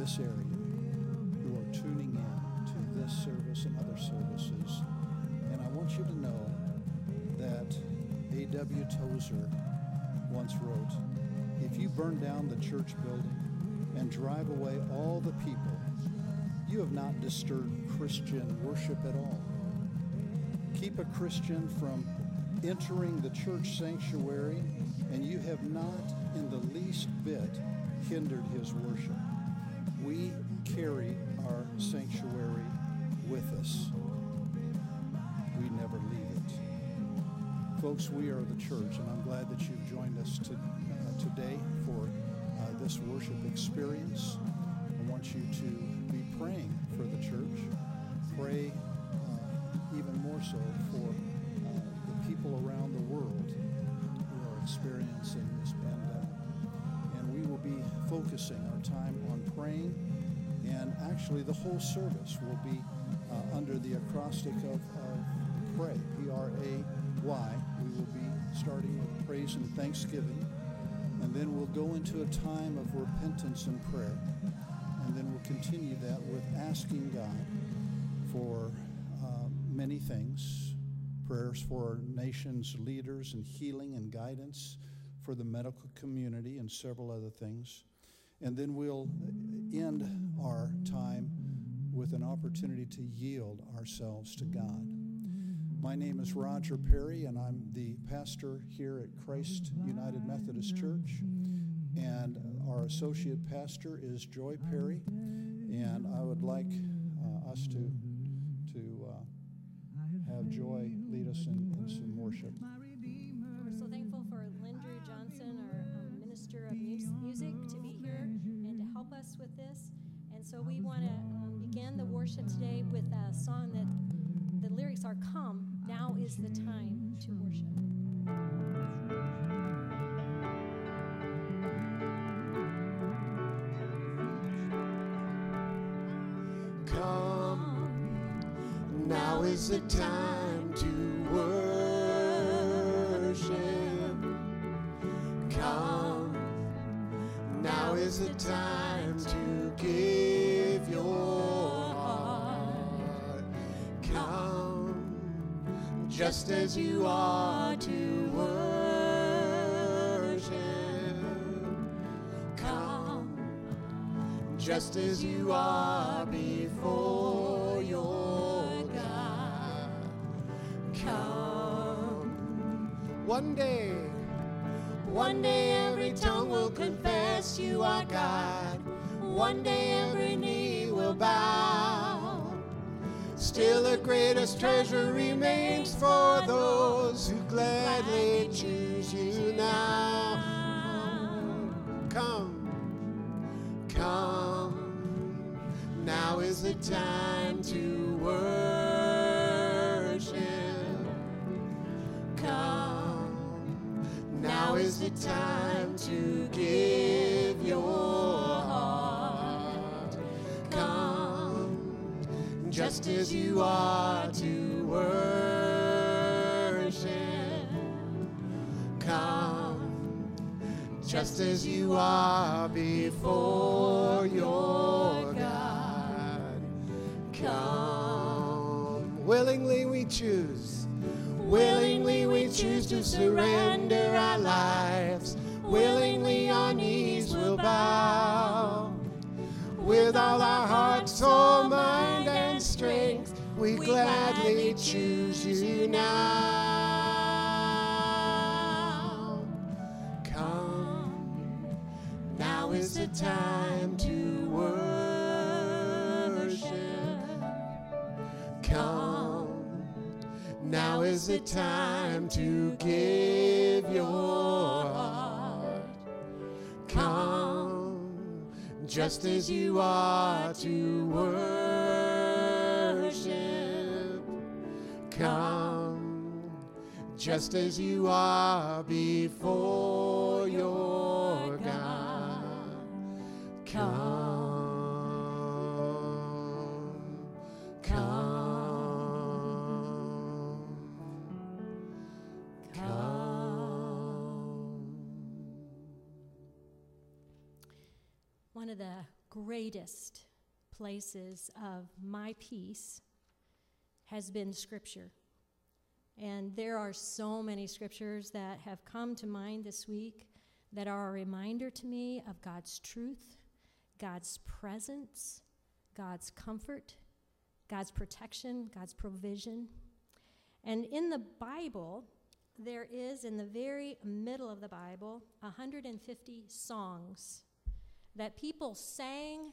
this area who are tuning in to this service and other services. And I want you to know that A.W. Tozer once wrote If you burn down the church building and drive away all the people, you have not disturbed Christian worship at all. Keep a Christian from entering the church sanctuary, and you have not in the least bit hindered his worship. We carry our sanctuary with us. We never leave it. Folks, we are the church, and I'm glad that you've joined us to, uh, today for uh, this worship experience. I want you to be praying for the church. Pray uh, even more so for uh, the people around the world who are experiencing this pandemic. And we will be focusing actually, the whole service will be uh, under the acrostic of, of pray, P R A Y. We will be starting with praise and thanksgiving, and then we'll go into a time of repentance and prayer. And then we'll continue that with asking God for uh, many things prayers for our nation's leaders and healing and guidance, for the medical community, and several other things. And then we'll end our time with an opportunity to yield ourselves to God. My name is Roger Perry, and I'm the pastor here at Christ United Methodist Church. And our associate pastor is Joy Perry. And I would like uh, us to, to uh, have Joy lead us in, in some worship. And so we want to um, begin the worship today with a song that the lyrics are Come, now is the time to worship. Come, now is the time to worship. Come, now is the time to give just as you are to worship. Come, just as you are before your God. Come. One day, one day every tongue will confess you are God. One day Still, the greatest treasure remains for those who gladly choose you now. Come. Come, now is the time to worship. Come, now is the time as you are to worship. Come, just as you are before your God. Come, willingly we choose, willingly we choose to surrender our lives, willingly our knees will bow. With all our hearts, mind, and we gladly choose you now. Come, now is the time to worship. Come, now is the time to give your heart. Come, just as you are to worship. Come, just as you are before your God. Come, come, come. One of the greatest places of my peace has been Scripture. And there are so many scriptures that have come to mind this week that are a reminder to me of God's truth, God's presence, God's comfort, God's protection, God's provision. And in the Bible, there is in the very middle of the Bible 150 songs that people sang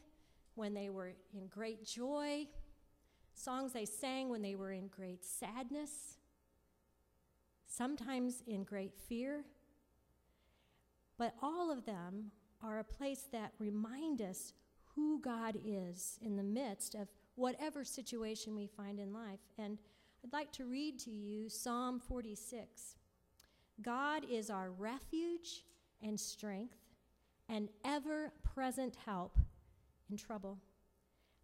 when they were in great joy, songs they sang when they were in great sadness, sometimes in great fear. But all of them are a place that remind us who God is in the midst of whatever situation we find in life. And I'd like to read to you Psalm 46. God is our refuge and strength, and ever present help in trouble.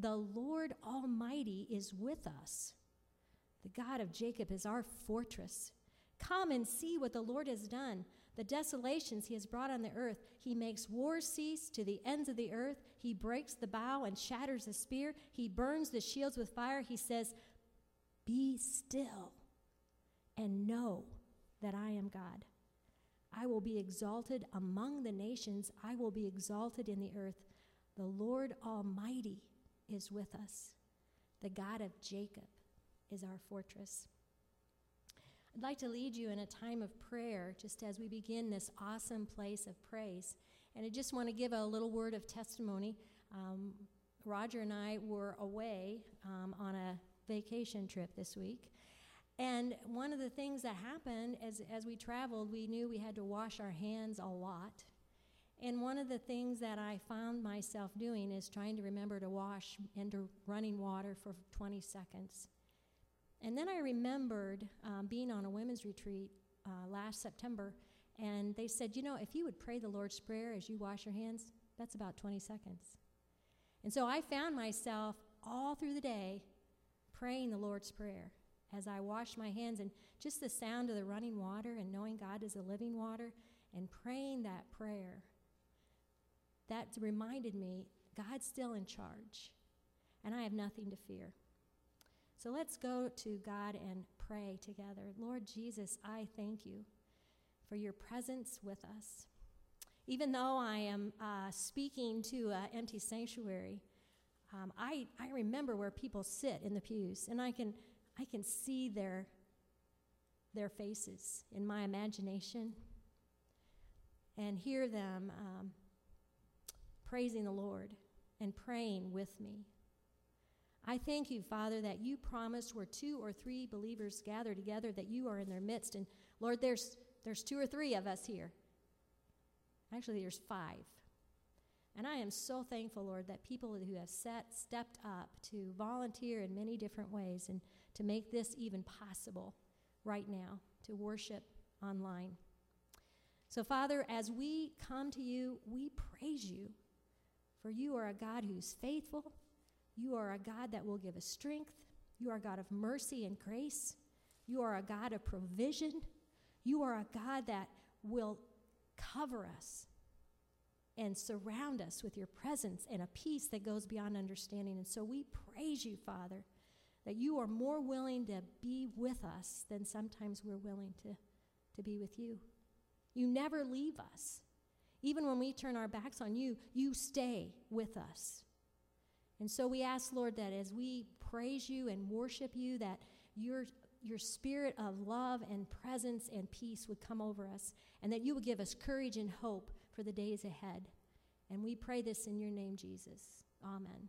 The Lord Almighty is with us. The God of Jacob is our fortress. Come and see what the Lord has done, the desolations he has brought on the earth. He makes war cease to the ends of the earth. He breaks the bow and shatters the spear. He burns the shields with fire. He says, Be still and know that I am God. I will be exalted among the nations, I will be exalted in the earth. The Lord Almighty is with us. The God of Jacob is our fortress. I'd like to lead you in a time of prayer just as we begin this awesome place of praise. And I just want to give a little word of testimony. Um, Roger and I were away um, on a vacation trip this week. And one of the things that happened as, as we traveled, we knew we had to wash our hands a lot. And one of the things that I found myself doing is trying to remember to wash into running water for 20 seconds. And then I remembered um, being on a women's retreat uh, last September, and they said, you know, if you would pray the Lord's Prayer as you wash your hands, that's about 20 seconds. And so I found myself all through the day praying the Lord's Prayer as I washed my hands, and just the sound of the running water and knowing God is a living water and praying that prayer. That reminded me God's still in charge, and I have nothing to fear. So let's go to God and pray together. Lord Jesus, I thank you for your presence with us. Even though I am uh, speaking to an empty sanctuary, um, I, I remember where people sit in the pews, and I can, I can see their, their faces in my imagination and hear them um, praising the Lord and praying with me. I thank you, Father, that you promised where two or three believers gather together that you are in their midst. And Lord, there's, there's two or three of us here. Actually, there's five. And I am so thankful, Lord, that people who have set, stepped up to volunteer in many different ways and to make this even possible right now to worship online. So, Father, as we come to you, we praise you, for you are a God who's faithful you are a God that will give us strength. You are a God of mercy and grace. You are a God of provision. You are a God that will cover us and surround us with your presence and a peace that goes beyond understanding. And so we praise you, Father, that you are more willing to be with us than sometimes we're willing to, to be with you. You never leave us. Even when we turn our backs on you, you stay with us. And so we ask, Lord, that as we praise you and worship you, that your, your spirit of love and presence and peace would come over us, and that you would give us courage and hope for the days ahead. And we pray this in your name, Jesus. Amen.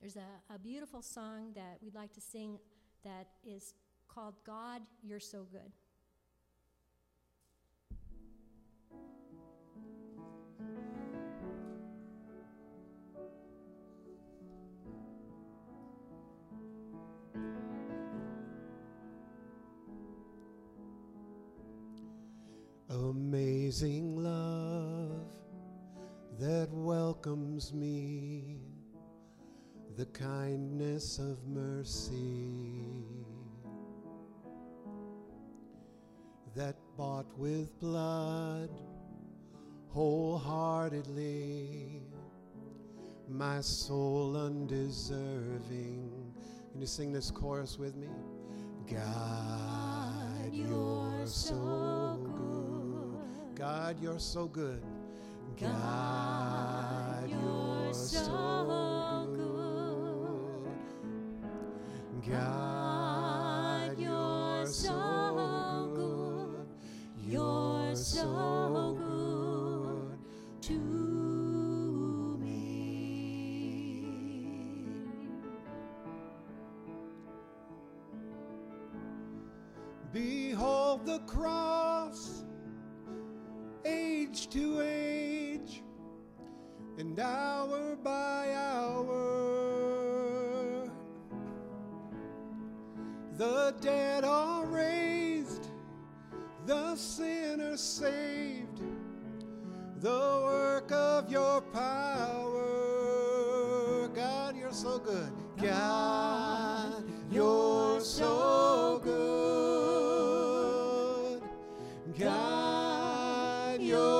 There's a, a beautiful song that we'd like to sing that is called God, You're So Good. Amazing love that welcomes me, the kindness of mercy that bought with blood wholeheartedly my soul undeserving. Can you sing this chorus with me? God, you're so good. God, you're so good. God, you're so good. God, you're so good. You're so good to me. Behold the cross, and hour by hour. The dead are raised, the sinner saved, the work of your power. God, you're so good. God, you're so good. God, you're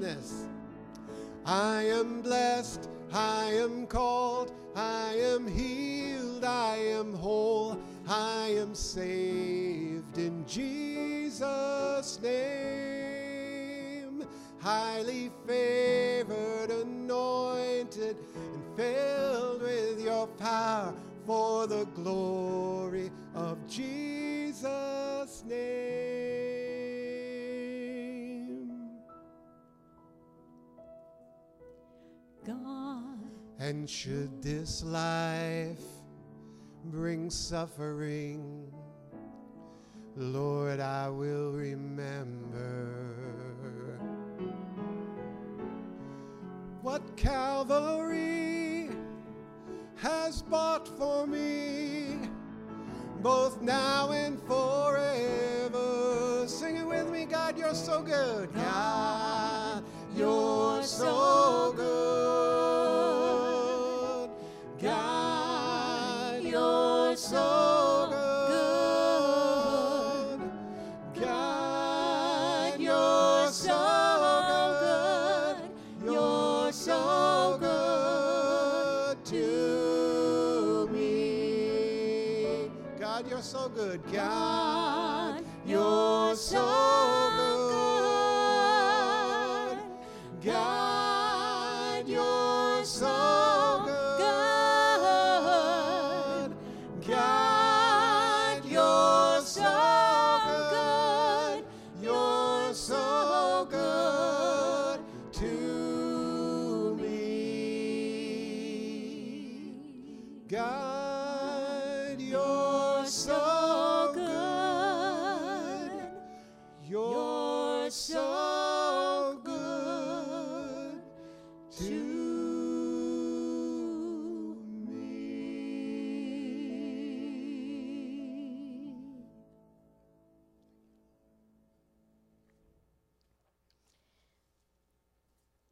this. I am blessed, I am called, I am healed, I am whole, I am saved should this life bring suffering, Lord, I will remember what Calvary has bought for me, both now and forever. Sing it with me, God, you're so good. God, you're so good. To me.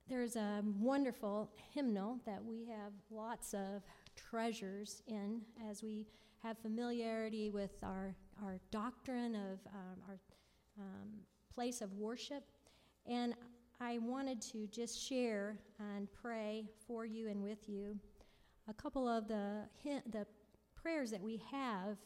there's a wonderful hymnal that we have lots of treasures in as we have familiarity with our, our doctrine of um, our um, place of worship. And I wanted to just share and pray for you and with you a couple of the, the prayers that we have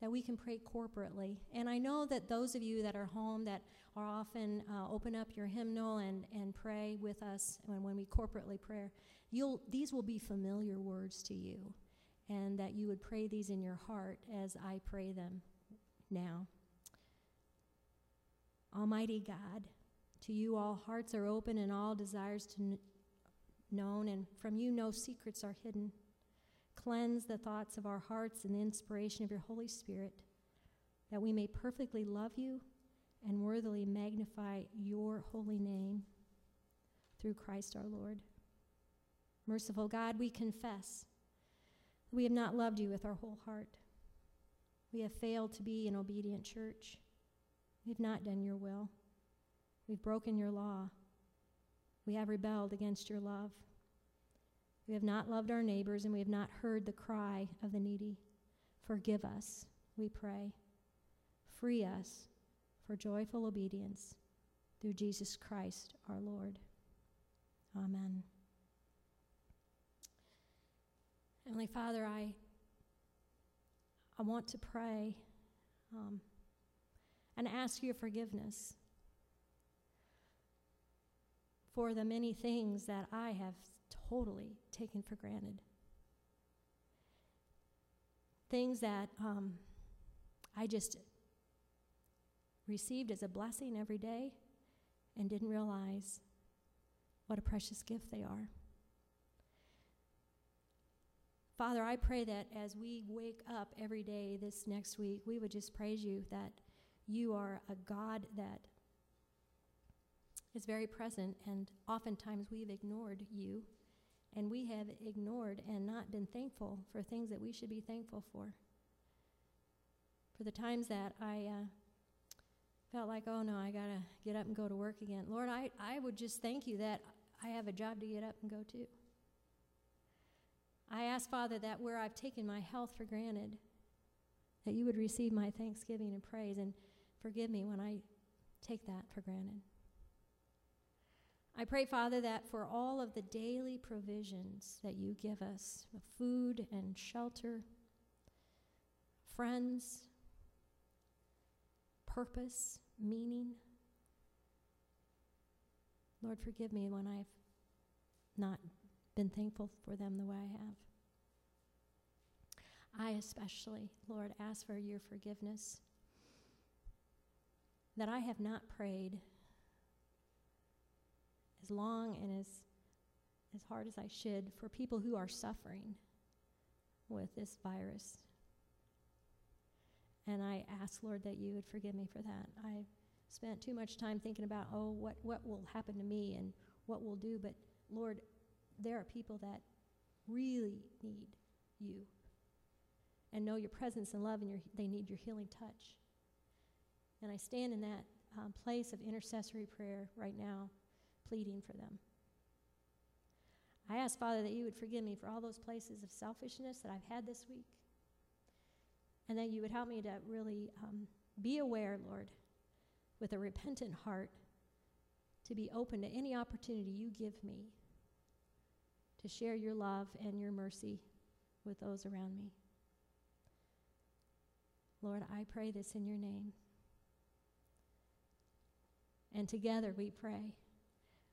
that we can pray corporately. And I know that those of you that are home that are often uh, open up your hymnal and, and pray with us when, when we corporately pray, you'll, these will be familiar words to you, and that you would pray these in your heart as I pray them now. Almighty God, to you all hearts are open and all desires to kn- known, and from you no secrets are hidden. Cleanse the thoughts of our hearts in the inspiration of your Holy Spirit, that we may perfectly love you and worthily magnify your holy name through Christ our Lord. Merciful God, we confess we have not loved you with our whole heart. We have failed to be an obedient church. We've not done your will. We've broken your law. We have rebelled against your love. We have not loved our neighbors, and we have not heard the cry of the needy. Forgive us, we pray. Free us for joyful obedience through Jesus Christ our Lord. Amen. Heavenly Father, I, I want to pray um, and ask your forgiveness for the many things that I have totally taken for granted. Things that um, I just received as a blessing every day and didn't realize what a precious gift they are. Father, I pray that as we wake up every day this next week, we would just praise you that you are a God that is very present, and oftentimes we've ignored you, and we have ignored and not been thankful for things that we should be thankful for. For the times that I uh, felt like, oh no, I got to get up and go to work again. Lord, I, I would just thank you that I have a job to get up and go to. I ask, Father, that where I've taken my health for granted, that you would receive my thanksgiving and praise and forgive me when I take that for granted. I pray, Father, that for all of the daily provisions that you give us food and shelter, friends, purpose, meaning. Lord, forgive me when I've not been thankful for them the way I have. I especially, Lord, ask for your forgiveness that I have not prayed long and as, as hard as I should for people who are suffering with this virus. And I ask, Lord, that you would forgive me for that. I spent too much time thinking about, oh, what, what will happen to me and what we'll do. But Lord, there are people that really need you and know your presence and love, and your, they need your healing touch. And I stand in that um, place of intercessory prayer right now, pleading for them. I ask, Father, that you would forgive me for all those places of selfishness that I've had this week, and that you would help me to really um, be aware, Lord, with a repentant heart, to be open to any opportunity you give me to share your love and your mercy with those around me. Lord, I pray this in your name. And together we pray,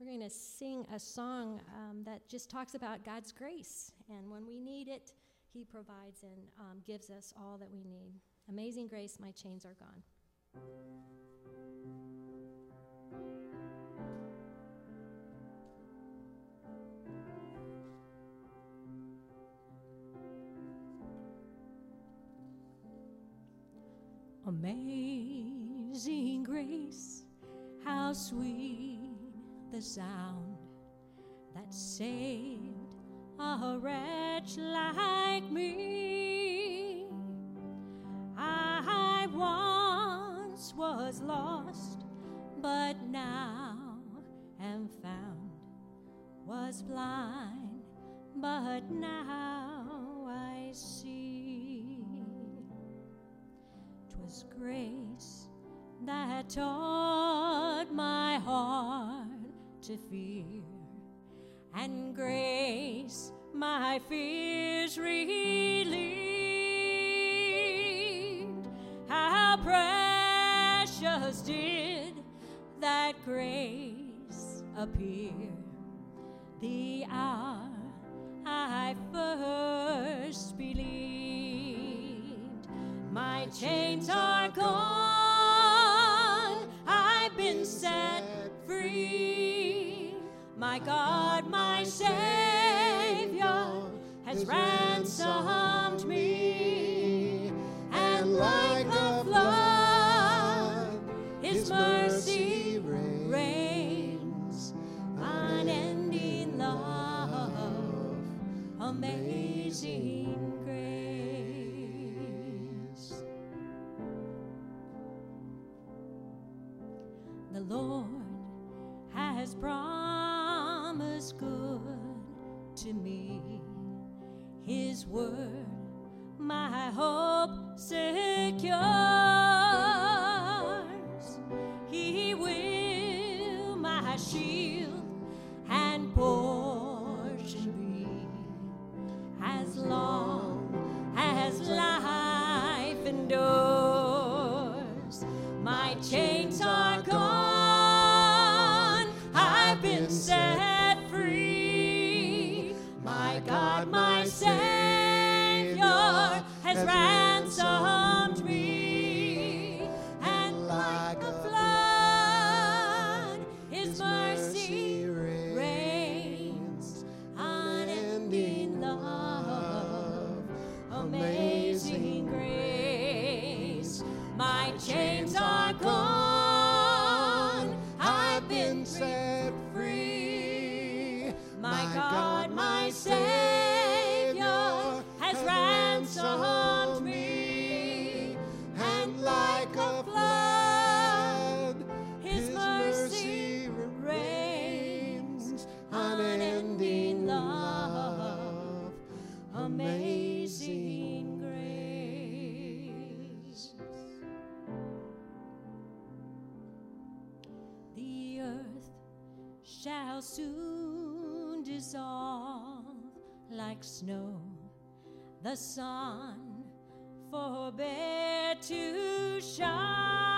We're going to sing a song um, that just talks about God's grace. And when we need it, He provides and um, gives us all that we need. Amazing grace, my chains are gone. Amazing grace, how sweet the sound that saved a wretch like me. I once was lost, but now am found, was blind, but now I see. 'Twas grace that taught my heart to fear, and grace my fears relieved. How precious did that grace appear. The hour I first believed, my chains are gone. My God, my Savior has ransomed me, and like a flood, His mercy reigns, unending love, amazing grace. The Lord has promised His word, my hope secures. He will my shield and portion be as long as life endures. My chains snow. The sun forbear to shine,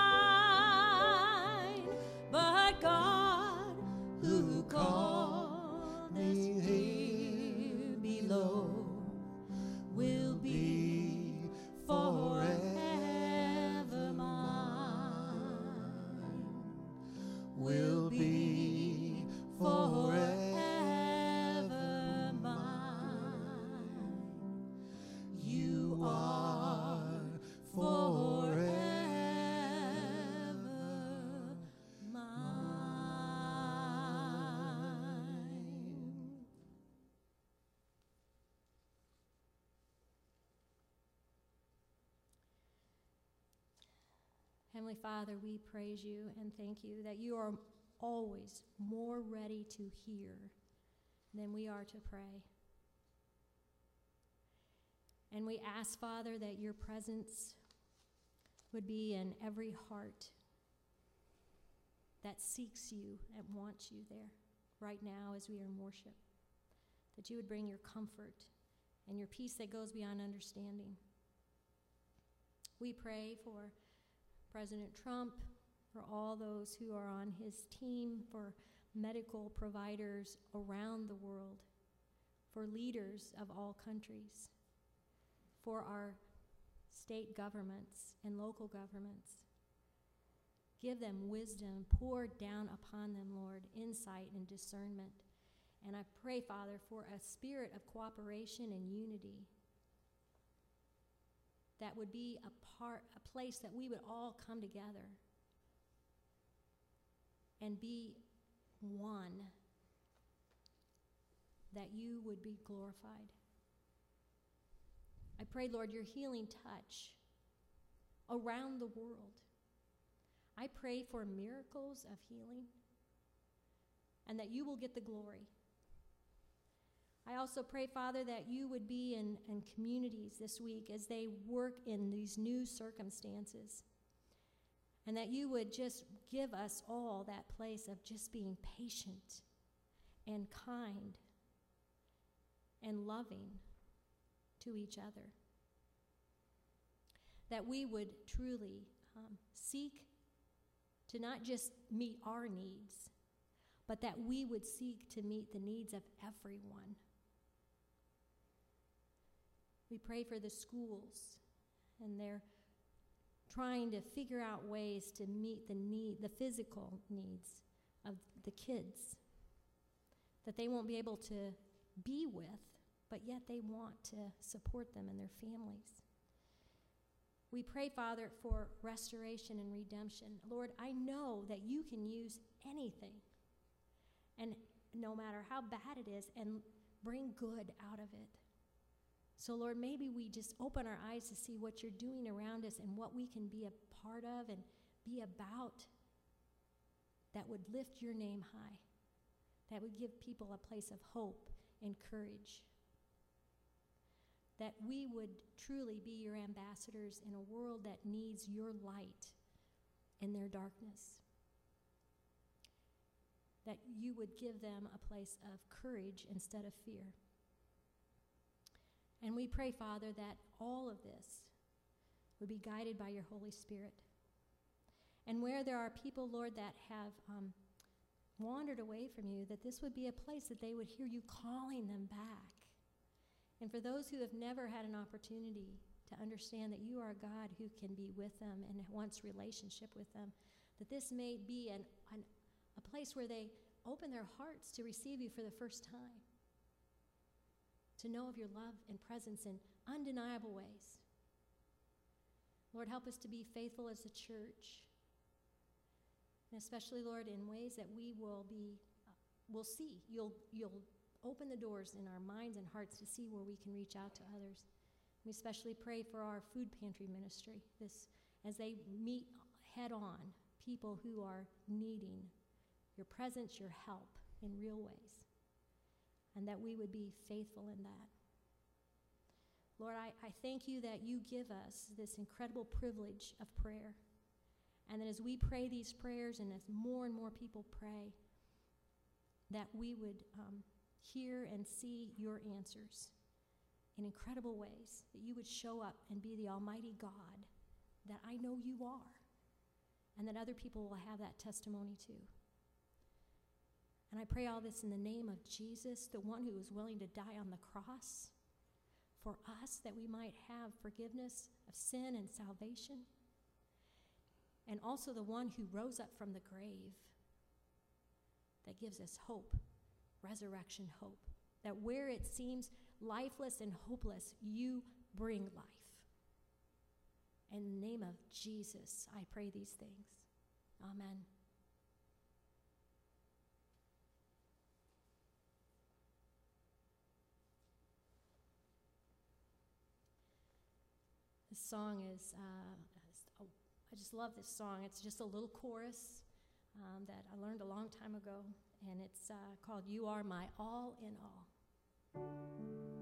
Heavenly Father, we praise you and thank you that you are always more ready to hear than we are to pray. And we ask, Father, that your presence would be in every heart that seeks you and wants you there right now as we are in worship. That you would bring your comfort and your peace that goes beyond understanding. We pray for President Trump, for all those who are on his team, for medical providers around the world, for leaders of all countries, for our state governments and local governments. Give them wisdom, pour down upon them, Lord, insight and discernment. And I pray, Father, for a spirit of cooperation and unity that would be a part, a place that we would all come together and be one, that you would be glorified. I pray, Lord, your healing touch around the world. I pray for miracles of healing and that you will get the glory. I also pray, Father, that you would be in, in communities this week as they work in these new circumstances. And that you would just give us all that place of just being patient and kind and loving to each other. That we would truly um, seek to not just meet our needs, but that we would seek to meet the needs of everyone. We pray for the schools and they're trying to figure out ways to meet the need, the physical needs of the kids that they won't be able to be with, but yet they want to support them and their families. We pray, Father, for restoration and redemption. Lord, I know that you can use anything, and no matter how bad it is, and bring good out of it. So, Lord, maybe we just open our eyes to see what you're doing around us and what we can be a part of and be about that would lift your name high, that would give people a place of hope and courage that we would truly be your ambassadors in a world that needs your light in their darkness. That you would give them a place of courage instead of fear. And we pray, Father, that all of this would be guided by your Holy Spirit. And where there are people, Lord, that have um, wandered away from you, that this would be a place that they would hear you calling them back and for those who have never had an opportunity to understand that you are a God who can be with them and wants relationship with them, that this may be an, an, a place where they open their hearts to receive you for the first time, to know of your love and presence in undeniable ways. Lord, help us to be faithful as a church, and especially, Lord, in ways that we will be, will see. You'll, you'll open the doors in our minds and hearts to see where we can reach out to others. We especially pray for our food pantry ministry this, as they meet head on people who are needing your presence, your help in real ways, and that we would be faithful in that. Lord, I, I thank you that you give us this incredible privilege of prayer. And that as we pray these prayers and as more and more people pray, that we would um, hear and see your answers in incredible ways, that you would show up and be the Almighty God that I know you are, and that other people will have that testimony too. And I pray all this in the name of Jesus, the one who was willing to die on the cross for us, that we might have forgiveness of sin and salvation, and also the one who rose up from the grave that gives us hope resurrection hope. That where it seems lifeless and hopeless, you bring life. In the name of Jesus, I pray these things. Amen. This song is, uh, I just love this song. It's just a little chorus um, that I learned a long time ago and it's uh, called You Are My All in All.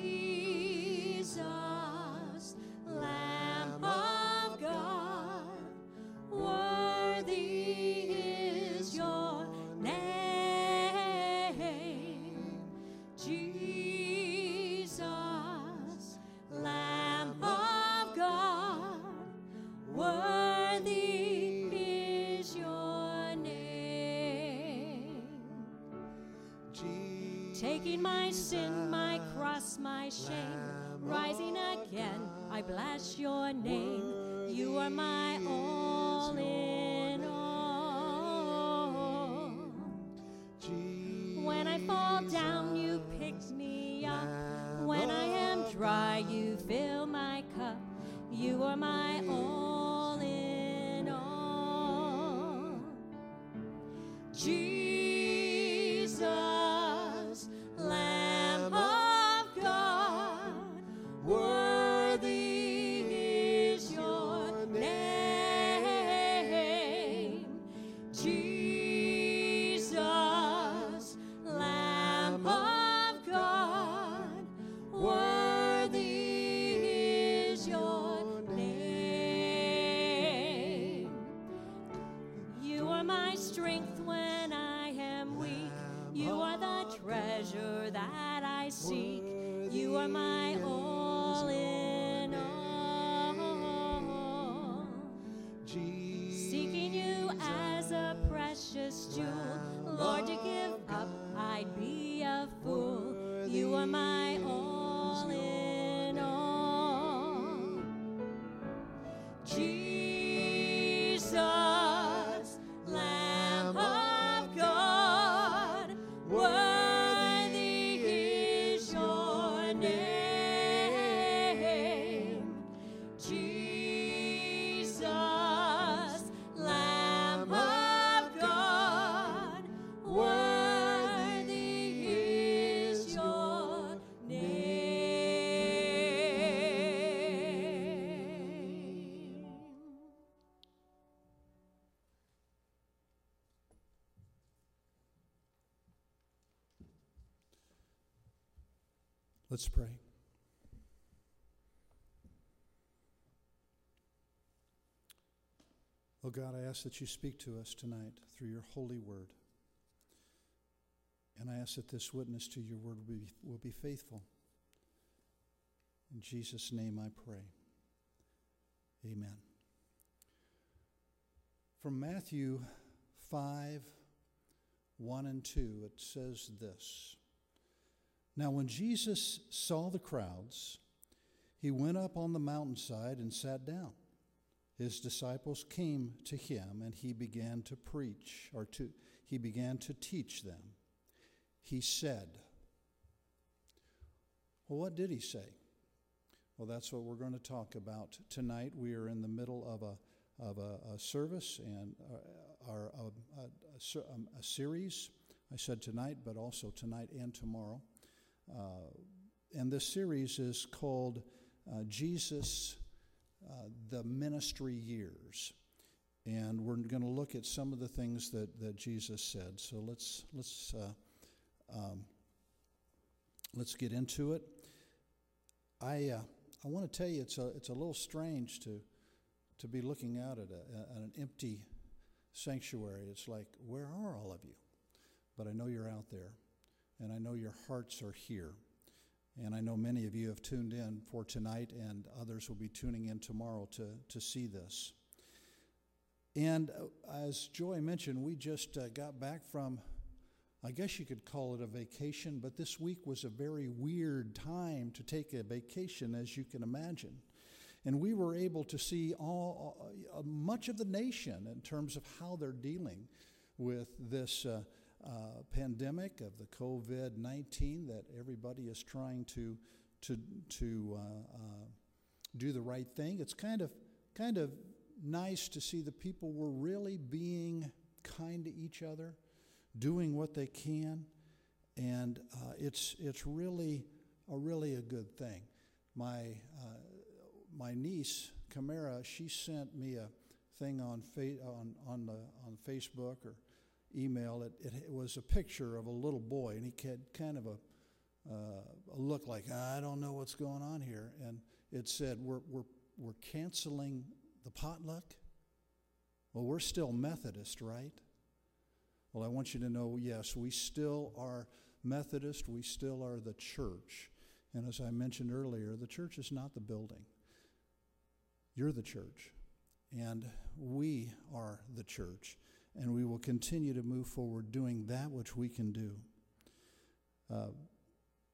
Taking my sin, my cross, my shame, rising again, I bless your name. You are my all in all. When I fall down, Let's pray. Oh God, I ask that you speak to us tonight through your holy word. And I ask that this witness to your word will be, will be faithful. In Jesus' name I pray. Amen. From Matthew 5 1 and 2, it says this. Now, when Jesus saw the crowds, he went up on the mountainside and sat down. His disciples came to him, and he began to preach, or to, he began to teach them. He said, Well, what did he say? Well, that's what we're going to talk about tonight. We are in the middle of a, of a, a service and uh, our, a, a, a a series. I said tonight, but also tonight and tomorrow. Uh, and this series is called uh, Jesus, uh, the Ministry Years. And we're going to look at some of the things that, that Jesus said. So let's, let's, um, let's get into it. I, I want to tell you, it's a, it's a little strange to, to be looking out at, a, at an empty sanctuary. It's like, where are all of you? But I know you're out there and I know your hearts are here. And I know many of you have tuned in for tonight, and others will be tuning in tomorrow to, to see this. And uh, as Joy mentioned, we just uh, got back from, I guess you could call it a vacation, but this week was a very weird time to take a vacation, as you can imagine. And we were able to see all, uh, much of the nation in terms of how they're dealing with this uh, uh, pandemic of the COVID 19 that everybody is trying to, to, to uh, uh, do the right thing. It's kind of, kind of nice to see the people were really being kind to each other, doing what they can, and uh, it's, it's really a really a good thing. My, uh, my niece, Camara, she sent me a thing on, fa- on, on, the, on Facebook or email, it, it, was a picture of a little boy, and he had kind of a, uh, a look like, I don't know what's going on here. And it said, We're, we're, we're canceling the potluck. Well, we're still Methodist, right? Well, I want you to know yes, we still are Methodist, we still are the church. And as I mentioned earlier, the church is not the building, you're the church. And we are the church and we will continue to move forward doing that which we can do. Uh,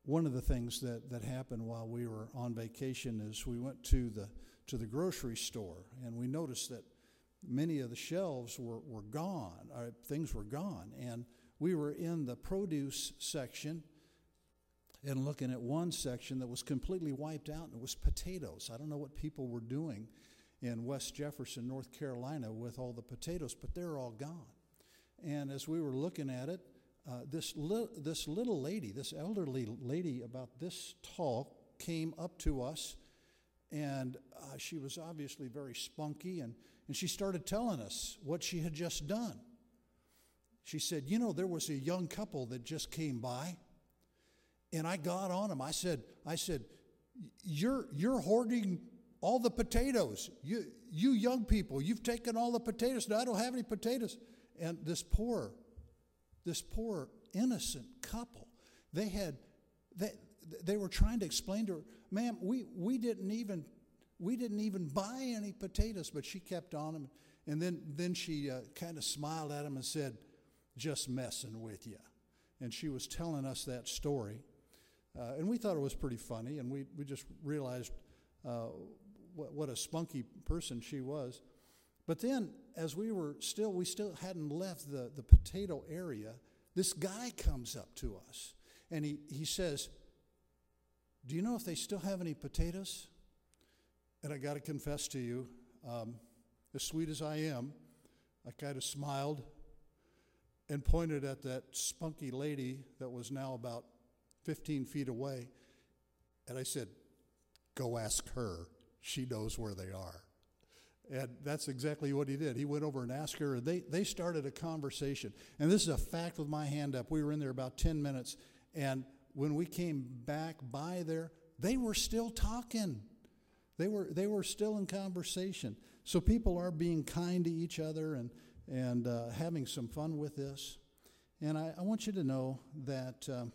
one of the things that, that happened while we were on vacation is we went to the, to the grocery store and we noticed that many of the shelves were, were gone, or things were gone. And we were in the produce section and looking at one section that was completely wiped out, and it was potatoes. I don't know what people were doing in West Jefferson, North Carolina, with all the potatoes, but they're all gone. And as we were looking at it, uh, this, li- this little lady, this elderly lady about this tall, came up to us, and uh, she was obviously very spunky, and, and she started telling us what she had just done. She said, You know, there was a young couple that just came by, and I got on them. I said, I said, You're, you're hoarding all the potatoes. You, you young people, you've taken all the potatoes. Now I don't have any potatoes. And this poor, this poor innocent couple They had, they, they were trying to explain to her, ma'am, we, we didn't even, we didn't even buy any potatoes, but she kept on them. And then, then she uh, kind of smiled at him and said, just messing with you. And she was telling us that story. Uh, and we thought it was pretty funny, and we, we just realized uh, what, what a spunky person she was. But then, as we were still, we still hadn't left the, the potato area, this guy comes up to us and he, he says, Do you know if they still have any potatoes? And I got to confess to you, um, as sweet as I am, I kind of smiled and pointed at that spunky lady that was now about 15 feet away. And I said, Go ask her. She knows where they are. And that's exactly what he did. He went over and asked her, and they, they started a conversation. And this is a fact with my hand up. We were in there about 10 minutes, and when we came back by there, they were still talking. They were, they were still in conversation. So people are being kind to each other and, and uh, having some fun with this. And I, I want you to know that um,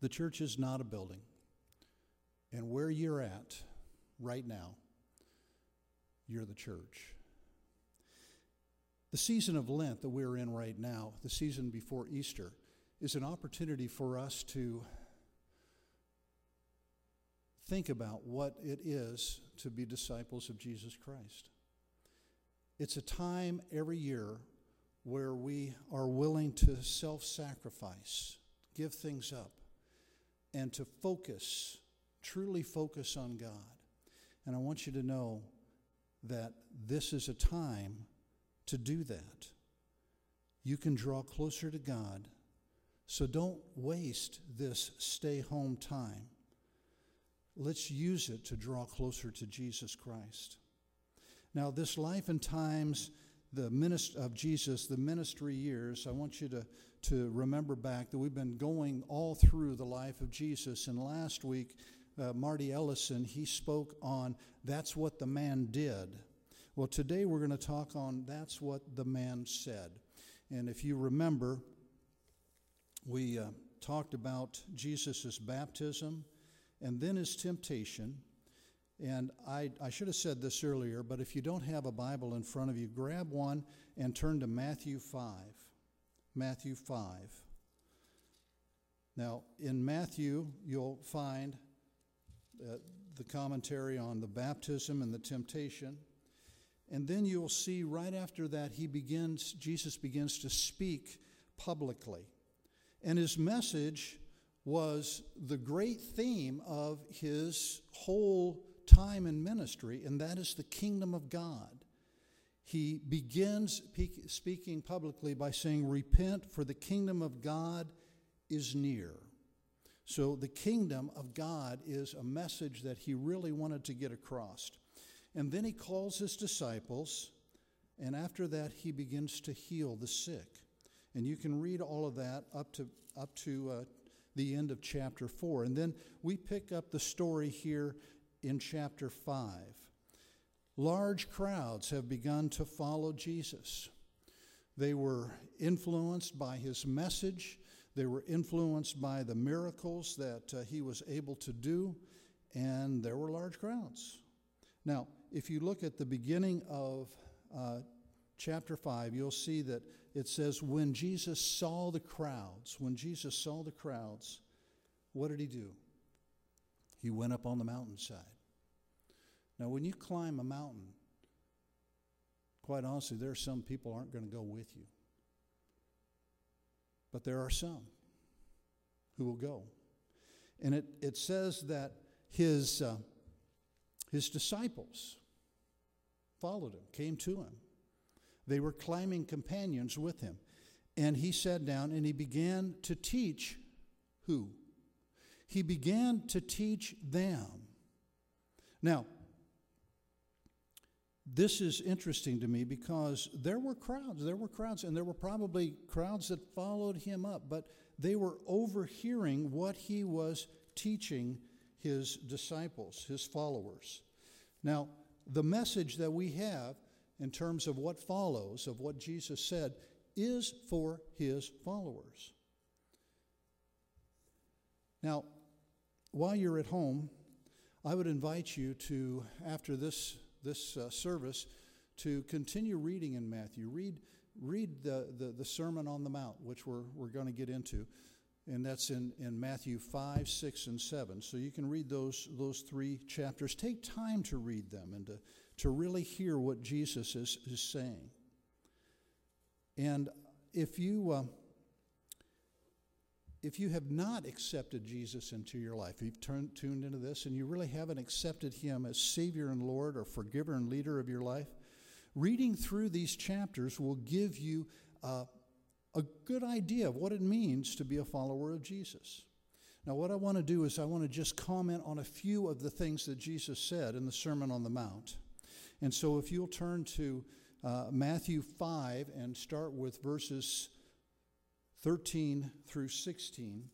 the church is not a building. And where you're at right now, you're the church. The season of Lent that we're in right now, the season before Easter, is an opportunity for us to think about what it is to be disciples of Jesus Christ. It's a time every year where we are willing to self sacrifice, give things up, and to focus, truly focus on God. And I want you to know that this is a time to do that. You can draw closer to God. So don't waste this stay home time. Let's use it to draw closer to Jesus Christ. Now, this life and times the ministry of Jesus, the ministry years, I want you to, to remember back that we've been going all through the life of Jesus. And last week, uh, Marty Ellison, he spoke on that's what the man did. Well, today we're going to talk on that's what the man said. And if you remember, we uh, talked about Jesus' baptism and then his temptation. And I, I should have said this earlier, but if you don't have a Bible in front of you, grab one and turn to Matthew 5. Matthew 5. Now, in Matthew, you'll find uh, the commentary on the baptism and the temptation. And then you'll see right after that, he begins, Jesus begins to speak publicly. And his message was the great theme of his whole time in ministry, and that is the kingdom of God. He begins speaking publicly by saying, Repent, for the kingdom of God is near. So, the kingdom of God is a message that he really wanted to get across. And then he calls his disciples, and after that, he begins to heal the sick. And you can read all of that up to, up to uh, the end of chapter 4. And then we pick up the story here in chapter 5. Large crowds have begun to follow Jesus. They were influenced by his message, they were influenced by the miracles that uh, he was able to do, and there were large crowds. Now, if you look at the beginning of uh, chapter 5, you'll see that it says, When Jesus saw the crowds, when Jesus saw the crowds, what did he do? He went up on the mountainside. Now, when you climb a mountain, quite honestly, there are some people aren't going to go with you. But there are some who will go. And it, it says that his, uh, his disciples followed him, came to him. They were climbing companions with him. And he sat down and he began to teach who? He began to teach them. Now, this is interesting to me because there were crowds, there were crowds, and there were probably crowds that followed him up, but they were overhearing what he was teaching his disciples, his followers. Now, the message that we have in terms of what follows, of what Jesus said, is for his followers. Now, while you're at home, I would invite you to, after this, this uh, service, to continue reading in Matthew. Read, read the, the, the Sermon on the Mount, which we're, we're going to get into. And that's in, in Matthew 5, 6, and 7. So you can read those, those three chapters. Take time to read them and to, to really hear what Jesus is, is saying. And if you. Uh, if you have not accepted Jesus into your life, you've turned, tuned into this and you really haven't accepted him as Savior and Lord or forgiver and leader of your life, reading through these chapters will give you uh, a good idea of what it means to be a follower of Jesus. Now, what I want to do is I want to just comment on a few of the things that Jesus said in the Sermon on the Mount. And so, if you'll turn to uh, Matthew 5 and start with verses 13 through 16,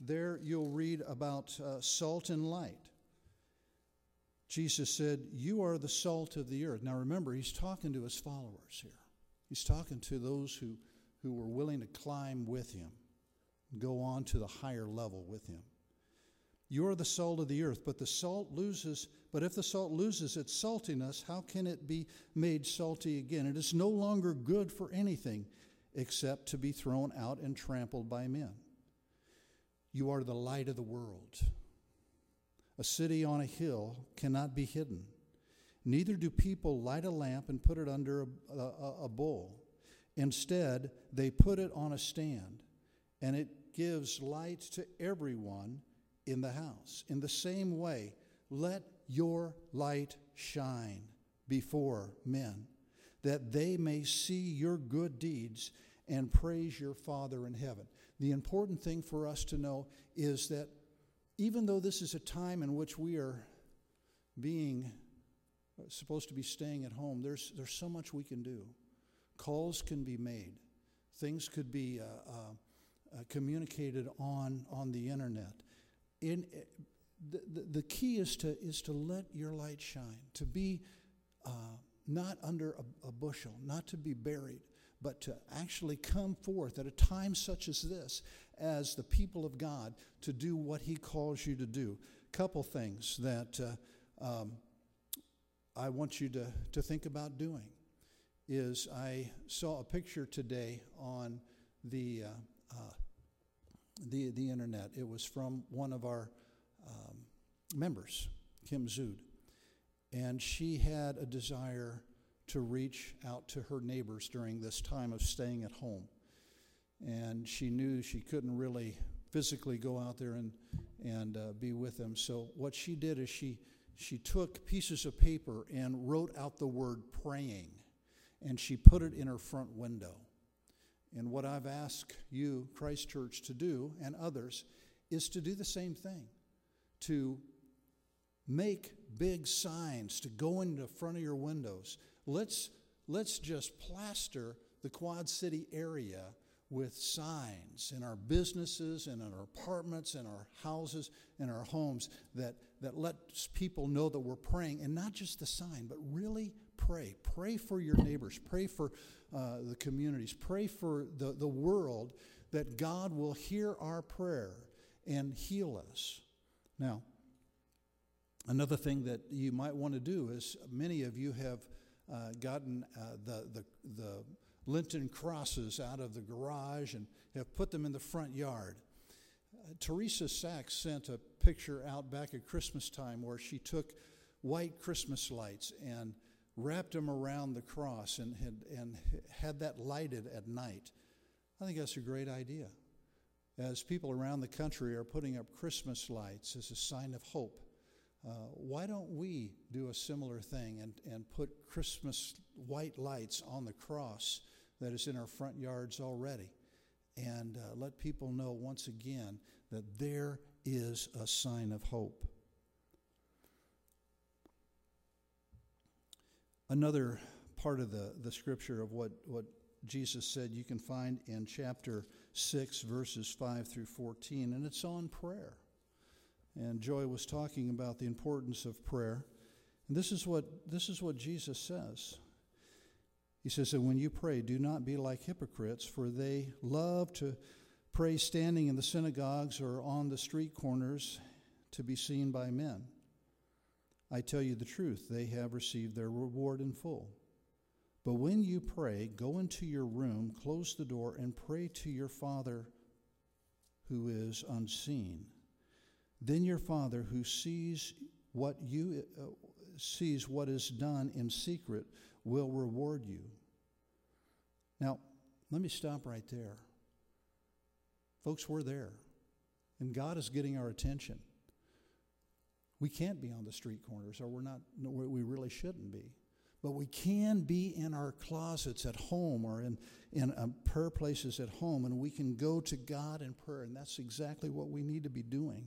there you'll read about uh, salt and light. Jesus said, You are the salt of the earth. Now remember, he's talking to his followers here. He's talking to those who, who were willing to climb with him, go on to the higher level with him. You are the salt of the earth, but the salt loses, but if the salt loses its saltiness, how can it be made salty again? It is no longer good for anything except to be thrown out and trampled by men. You are the light of the world. A city on a hill cannot be hidden. Neither do people light a lamp and put it under a, a, a bowl. Instead, they put it on a stand, and it gives light to everyone in the house. In the same way, let your light shine before men, that they may see your good deeds and praise your Father in heaven. The important thing for us to know is that even though this is a time in which we are being supposed to be staying at home, there's, there's so much we can do. Calls can be made, things could be uh, uh, uh, communicated on, on the internet. In, uh, the, the, the, key is to, is to let your light shine, to be uh, not under a, a bushel, not to be buried, but to actually come forth at a time such as this as the people of God to do what He calls you to do. Couple things that uh, um, I want you to, to think about doing is I saw a picture today on the, uh, uh, the, the internet. It was from one of our um, members, Kim Zood. And she had a desire to reach out to her neighbors during this time of staying at home. And she knew she couldn't really physically go out there and, and uh, be with them. So what she did is she, she took pieces of paper and wrote out the word praying, and she put it in her front window. And what I've asked you, Christ Church, to do, and others, is to do the same thing to make big signs, to go into the front of your windows let's, let's just plaster the Quad City area with signs in our businesses and in our apartments and our houses and our homes that, that lets people know that we're praying and not just the sign, but really pray. Pray for your neighbors, pray for uh, the communities, pray for the, the world that God will hear our prayer and heal us. Now, another thing that you might want to do is many of you have uh, gotten uh, the, the, the Lenten crosses out of the garage and have put them in the front yard. Uh, Teresa Sachs sent a picture out back at Christmas time where she took white Christmas lights and wrapped them around the cross and had, and had that lighted at night. I think that's a great idea. As people around the country are putting up Christmas lights as a sign of hope, uh, why don't we do a similar thing and, and put Christmas white lights on the cross that is in our front yards already and uh, let people know once again that there is a sign of hope? Another part of the, the scripture of what, what Jesus said you can find in chapter 6, verses 5 through 14, and it's on prayer. And Joy was talking about the importance of prayer. And this is what, this is what Jesus says. He says that when you pray, do not be like hypocrites, for they love to Pray standing in the synagogues or on the street corners to be seen by men. I tell you the truth, they have received their reward in full. But when you pray, go into your room, close the door, and pray to your Father who is unseen. Then your Father who sees what you uh, sees what is done in secret will reward you. Now, let me stop right there. Folks, we're there. And God is getting our attention. We can't be on the street corners, or we're not, we really shouldn't be. But we can be in our closets at home or in, in uh, prayer places at home, and we can go to God in prayer, and that's exactly what we need to be doing.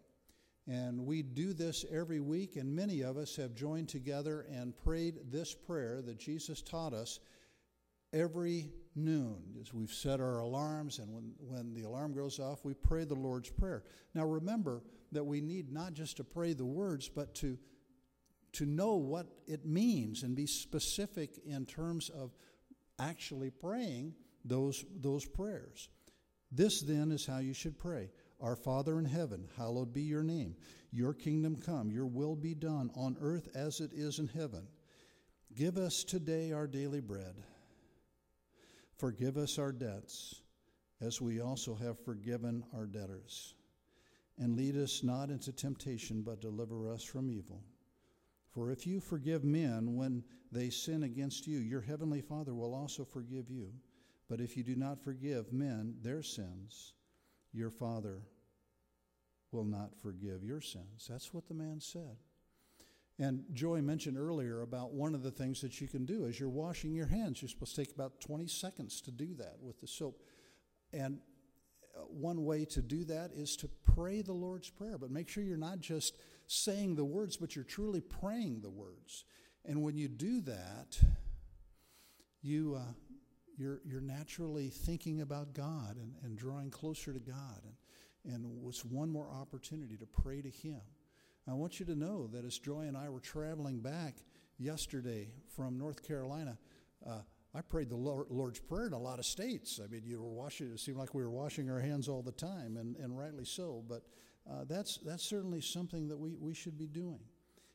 And we do this every week, and many of us have joined together and prayed this prayer that Jesus taught us every noon. As we've set our alarms and when, when the alarm goes off we pray the lord's prayer. Now remember that we need not just to pray the words but to to know what it means and be specific in terms of actually praying those those prayers. This then is how you should pray our Father in heaven, hallowed be your name. Your kingdom come, your will be done on earth as it is in heaven. Give us today our daily bread. Forgive us our debts, as we also have forgiven our debtors. And lead us not into temptation, but deliver us from evil. For if you forgive men when they sin against you, your heavenly Father will also forgive you. But if you do not forgive men their sins, your Father will not forgive your sins. That's what the man said. And Joy mentioned earlier about one of the things that you can do as you're washing your hands. You're supposed to take about 20 seconds to do that with the soap. And uh, one way to do that is to pray the Lord's Prayer, but make sure you're not just saying the words, but you're truly praying the words. And when you do that, you, uh, you're, you're naturally thinking about God and, and drawing closer to God. And and was one more opportunity to pray to Him. I want you to know that as Joy and I were traveling back yesterday from North Carolina, uh, I prayed the Lord's Prayer in a lot of states. I mean, you were washing, it seemed like we were washing our hands all the time, and, and rightly so. But uh, that's, that's certainly something that we, we should be doing.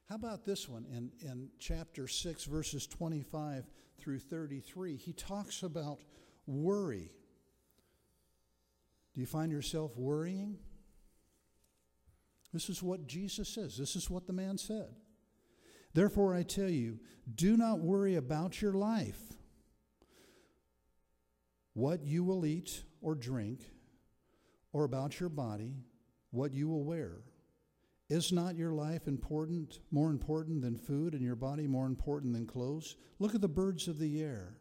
How about this one in, in chapter 6, verses 25 through 33? He talks about worry. Do you find yourself worrying? This is what Jesus says. This is what the man said. Therefore, I tell you, do not worry about your life, what you will eat or drink, or about your body, what you will wear. Is not your life important, more important than food, and your body more important than clothes? Look at the birds of the air.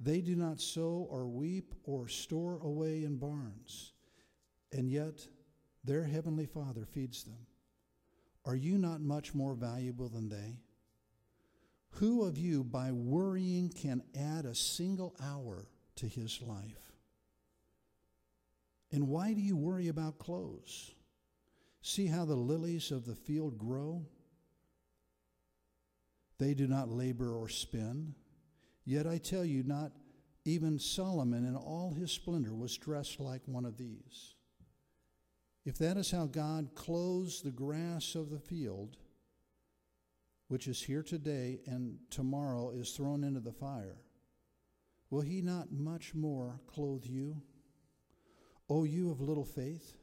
They do not sow or weep or store away in barns, and yet their heavenly Father feeds them. Are you not much more valuable than they? Who of you, by worrying, can add a single hour to his life? And why do you worry about clothes? See how the lilies of the field grow? They do not labor or spin. Yet I tell you, not even Solomon in all his splendor was dressed like one of these. If that is how God clothes the grass of the field, which is here today and tomorrow is thrown into the fire, will he not much more clothe you? O you of little faith?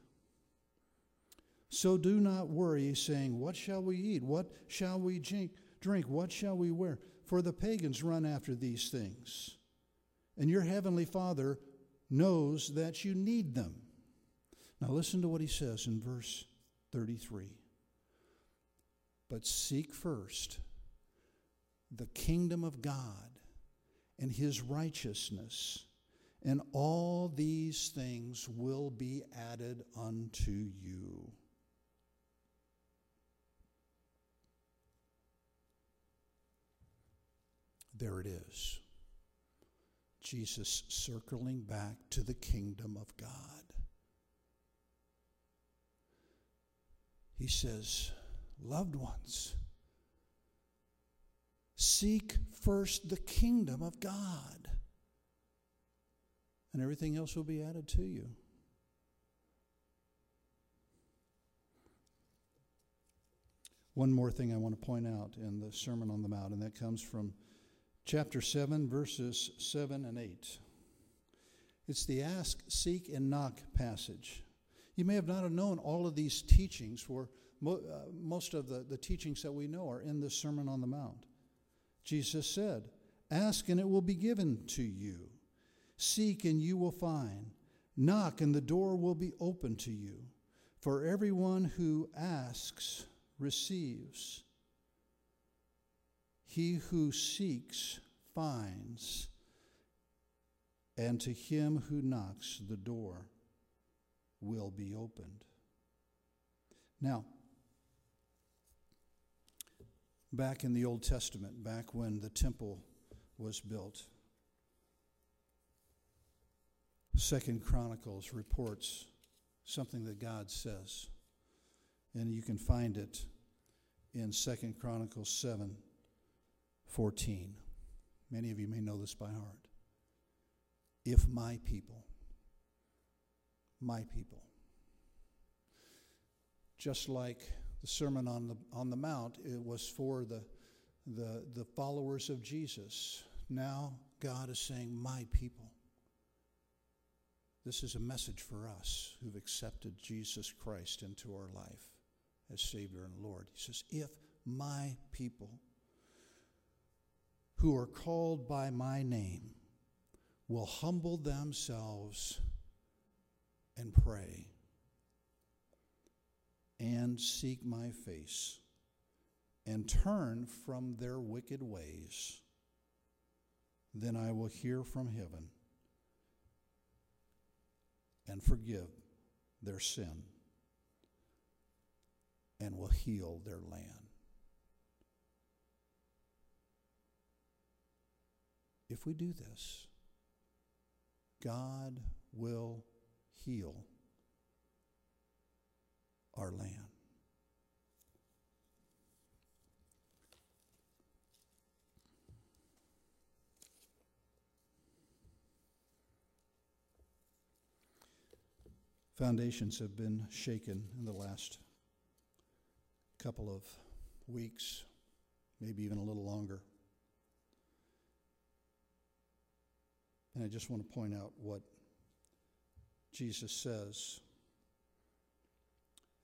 So do not worry, saying, What shall we eat? What shall we drink? What shall we wear? For the pagans run after these things, and your heavenly Father knows that you need them. Now, listen to what he says in verse 33. But seek first the kingdom of God and his righteousness, and all these things will be added unto you. There it is. Jesus circling back to the kingdom of God. He says, Loved ones, seek first the kingdom of God, and everything else will be added to you. One more thing I want to point out in the Sermon on the Mount, and that comes from chapter 7, verses 7 and 8. It's the ask, seek, and knock passage. You may have not have known all of these teachings, for mo- uh, most of the, the teachings that we know are in the Sermon on the Mount. Jesus said, Ask and it will be given to you. Seek and you will find. Knock and the door will be open to you. For everyone who asks receives. He who seeks finds, and to him who knocks, the door will be opened. Now, back in the Old Testament, back when the temple was built, Second Chronicles reports something that God says and you can find it in Second Chronicles 7 14. Many of you may know this by heart. If my people, my people, just like the Sermon on the, on the Mount, it was for the, the, the followers of Jesus. Now God is saying, My people. This is a message for us who've accepted Jesus Christ into our life as Savior and Lord. He says, If my people who are called by my name will humble themselves and pray and seek my face and turn from their wicked ways, then I will hear from heaven and forgive their sin and will heal their land. If we do this, God will heal our land. Foundations have been shaken in the last couple of weeks, maybe even a little longer. And I just want to point out what Jesus says.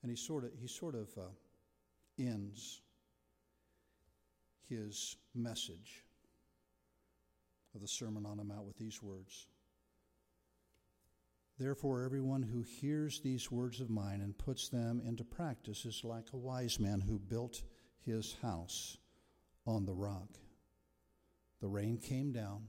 And he sort of, he sort of uh, ends his message of the Sermon on the Mount with these words Therefore, everyone who hears these words of mine and puts them into practice is like a wise man who built his house on the rock. The rain came down,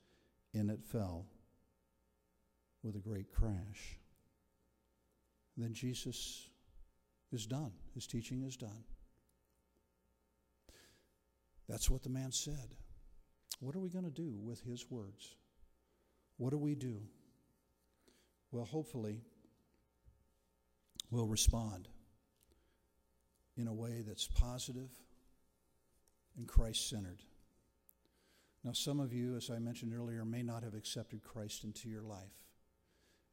and it fell with a great crash. Then Jesus is done. His teaching is done. That's what the man said. What are we going to do with his words? What do we do? Well, hopefully, we'll respond in a way that's positive and Christ centered. Now, some of you, as I mentioned earlier, may not have accepted Christ into your life.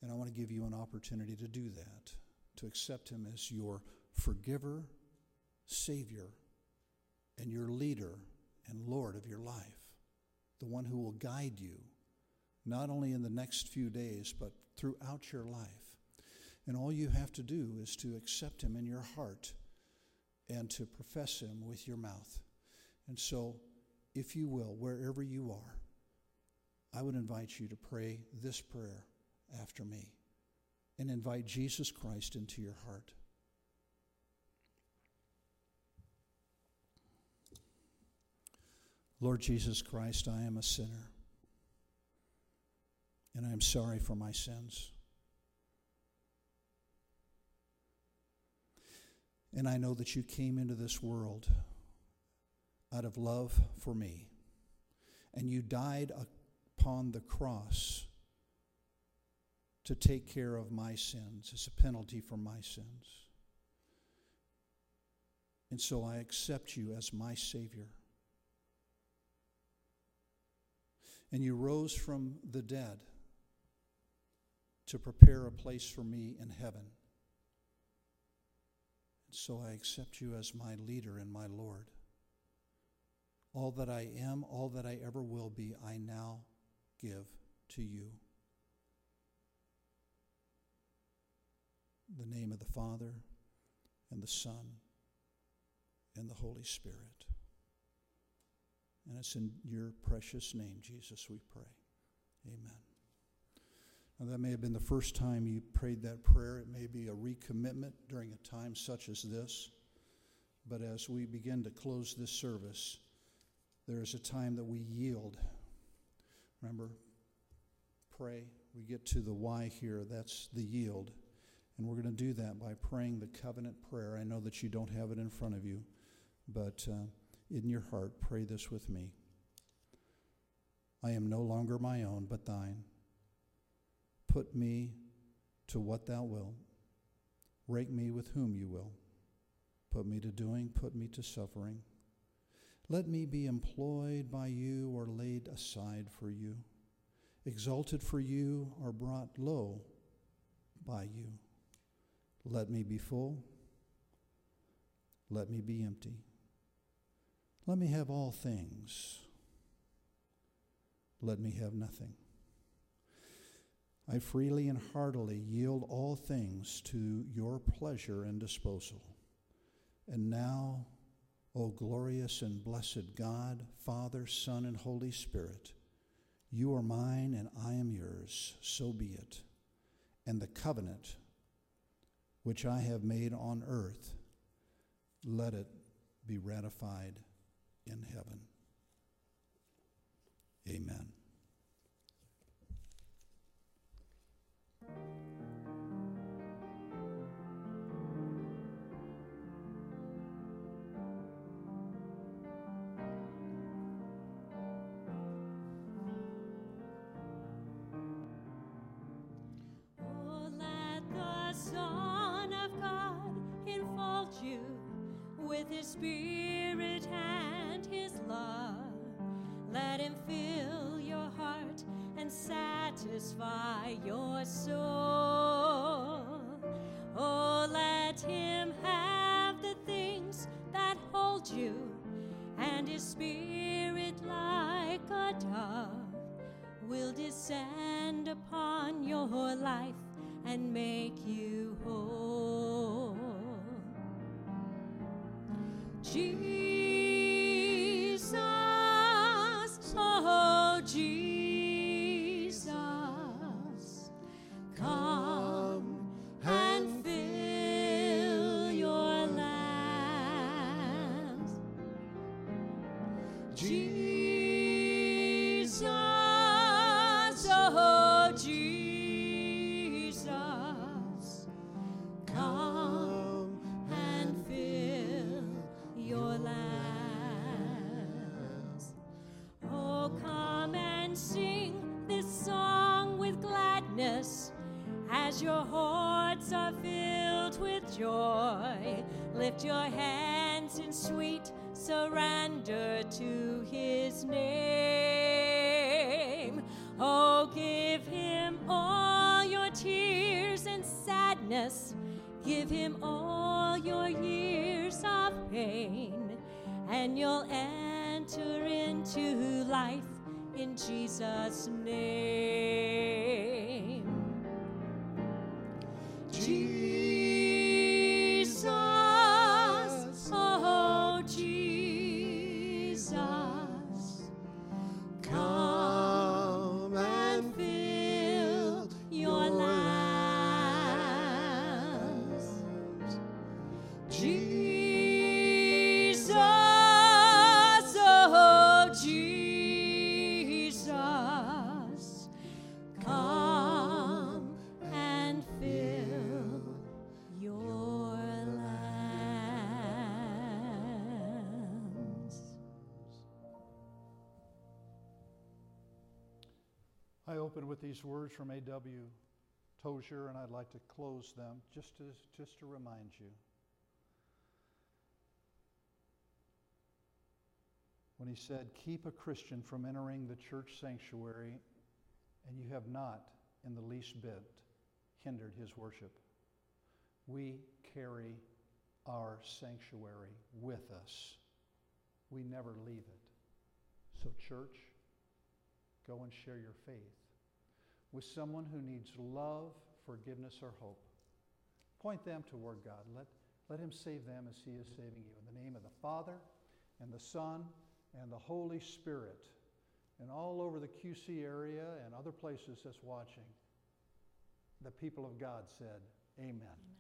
And I want to give you an opportunity to do that, to accept Him as your forgiver, Savior, and your leader and Lord of your life the one who will guide you, not only in the next few days, but throughout your life. And all you have to do is to accept him in your heart and to profess him with your mouth. And so, if you will, wherever you are, I would invite you to pray this prayer after me and invite Jesus Christ into your heart. Lord Jesus Christ, I am a sinner, and I am sorry for my sins. And I know that you came into this world out of love for me, and you died upon the cross to take care of my sins as a penalty for my sins. And so I accept you as my Savior. And you rose from the dead to prepare a place for me in heaven. And so I accept you as my leader and my Lord. All that I am, all that I ever will be, I now give to you. In the name of the Father, and the Son, and the Holy Spirit. And it's in your precious name, Jesus, we pray. Amen. Now, that may have been the first time you prayed that prayer. It may be a recommitment during a time such as this. But as we begin to close this service, there is a time that we yield. Remember, pray. We get to the why here. That's the yield. And we're going to do that by praying the covenant prayer. I know that you don't have it in front of you, but. Uh, in your heart, pray this with me. I am no longer my own, but thine. Put me to what thou wilt. Rake me with whom you will. Put me to doing, put me to suffering. Let me be employed by you or laid aside for you, exalted for you or brought low by you. Let me be full. Let me be empty. Let me have all things. Let me have nothing. I freely and heartily yield all things to your pleasure and disposal. And now, O glorious and blessed God, Father, Son, and Holy Spirit, you are mine and I am yours, so be it. And the covenant which I have made on earth, let it be ratified in heaven. Amen. Descend upon your life and make give him all your tears and sadness. Give him all your years of pain, and you'll enter into life in Jesus' name. These words from A.W. Tozer, and I'd like to close them just to, just to remind you. When he said, Keep a Christian from entering the church sanctuary, and you have not in the least bit hindered his worship. We carry our sanctuary with us, we never leave it. So, church, go and share your faith with someone who needs love, forgiveness, or hope. Point them toward God. Let, let Him save them as He is saving you. In the name of the Father, and the Son, and the Holy Spirit, and all over the QC area and other places that's watching, the people of God said, Amen. Amen.